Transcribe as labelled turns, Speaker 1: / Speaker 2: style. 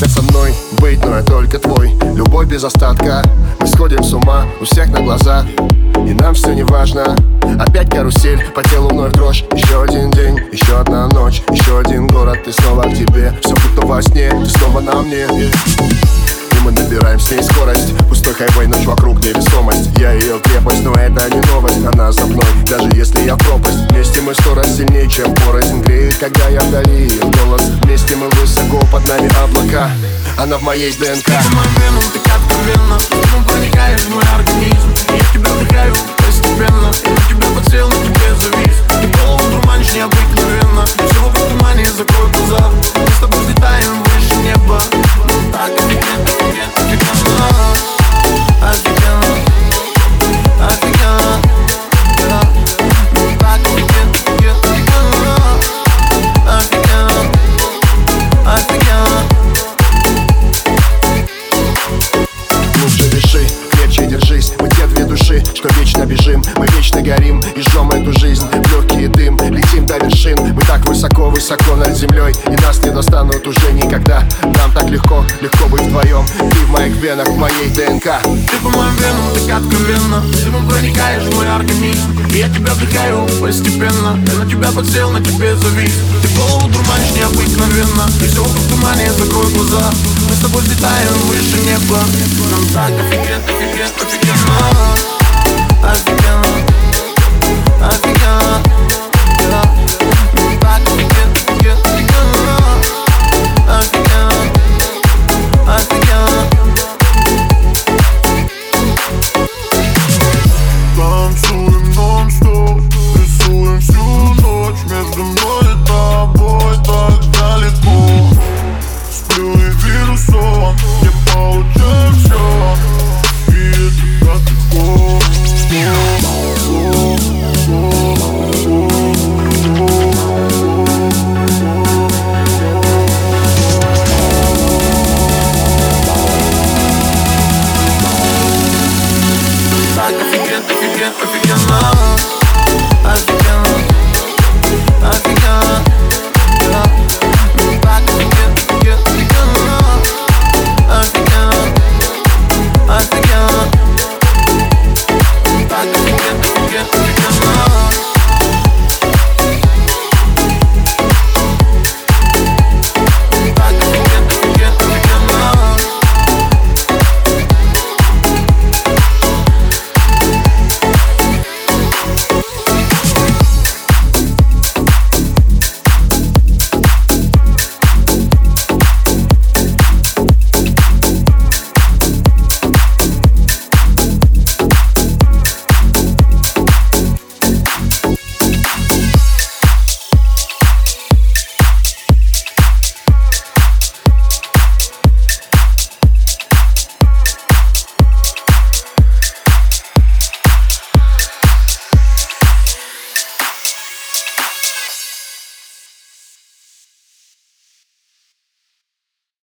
Speaker 1: тебя со мной быть, но я только твой. Любовь без остатка. Мы сходим с ума у всех на глазах И нам все не важно. Опять карусель, по телу вновь дрожь. Еще один день, еще одна ночь. Еще один город, ты снова к тебе. Все будто во сне, ты снова на мне. И мы набираем с ней скорость. Пустой хайвей, ночь вокруг невесомость Я ее крепость, но это не новость. Она за мной, даже если я в пропасть. Вместе мы сто раз сильнее, чем порознь. Греет, когда я вдали ее голос. Вместе мы высоко, под нами облака Она в моей ДНК. Ты
Speaker 2: вену, ты откровенно Ты проникаешь в мой организм. Я тебя вдыхаю
Speaker 1: вечно горим и жжем эту жизнь В легкий дым, летим до вершин Мы так высоко-высоко над землей И нас не достанут уже никогда. Нам так легко, легко быть вдвоем Ты в моих венах, в моей ДНК.
Speaker 2: Ты по моим венам, так откровенно. Ты проникаешь в мой организм. Я тебя вдыхаю постепенно. Я на тебя подсел, на тебе завис. Ты голову дурманишь необыкновенно. И все вокруг тумане, закрой глаза. Мы с тобой взлетаем выше неба. Нам так офигенно Офигенно, офигенно Yeah.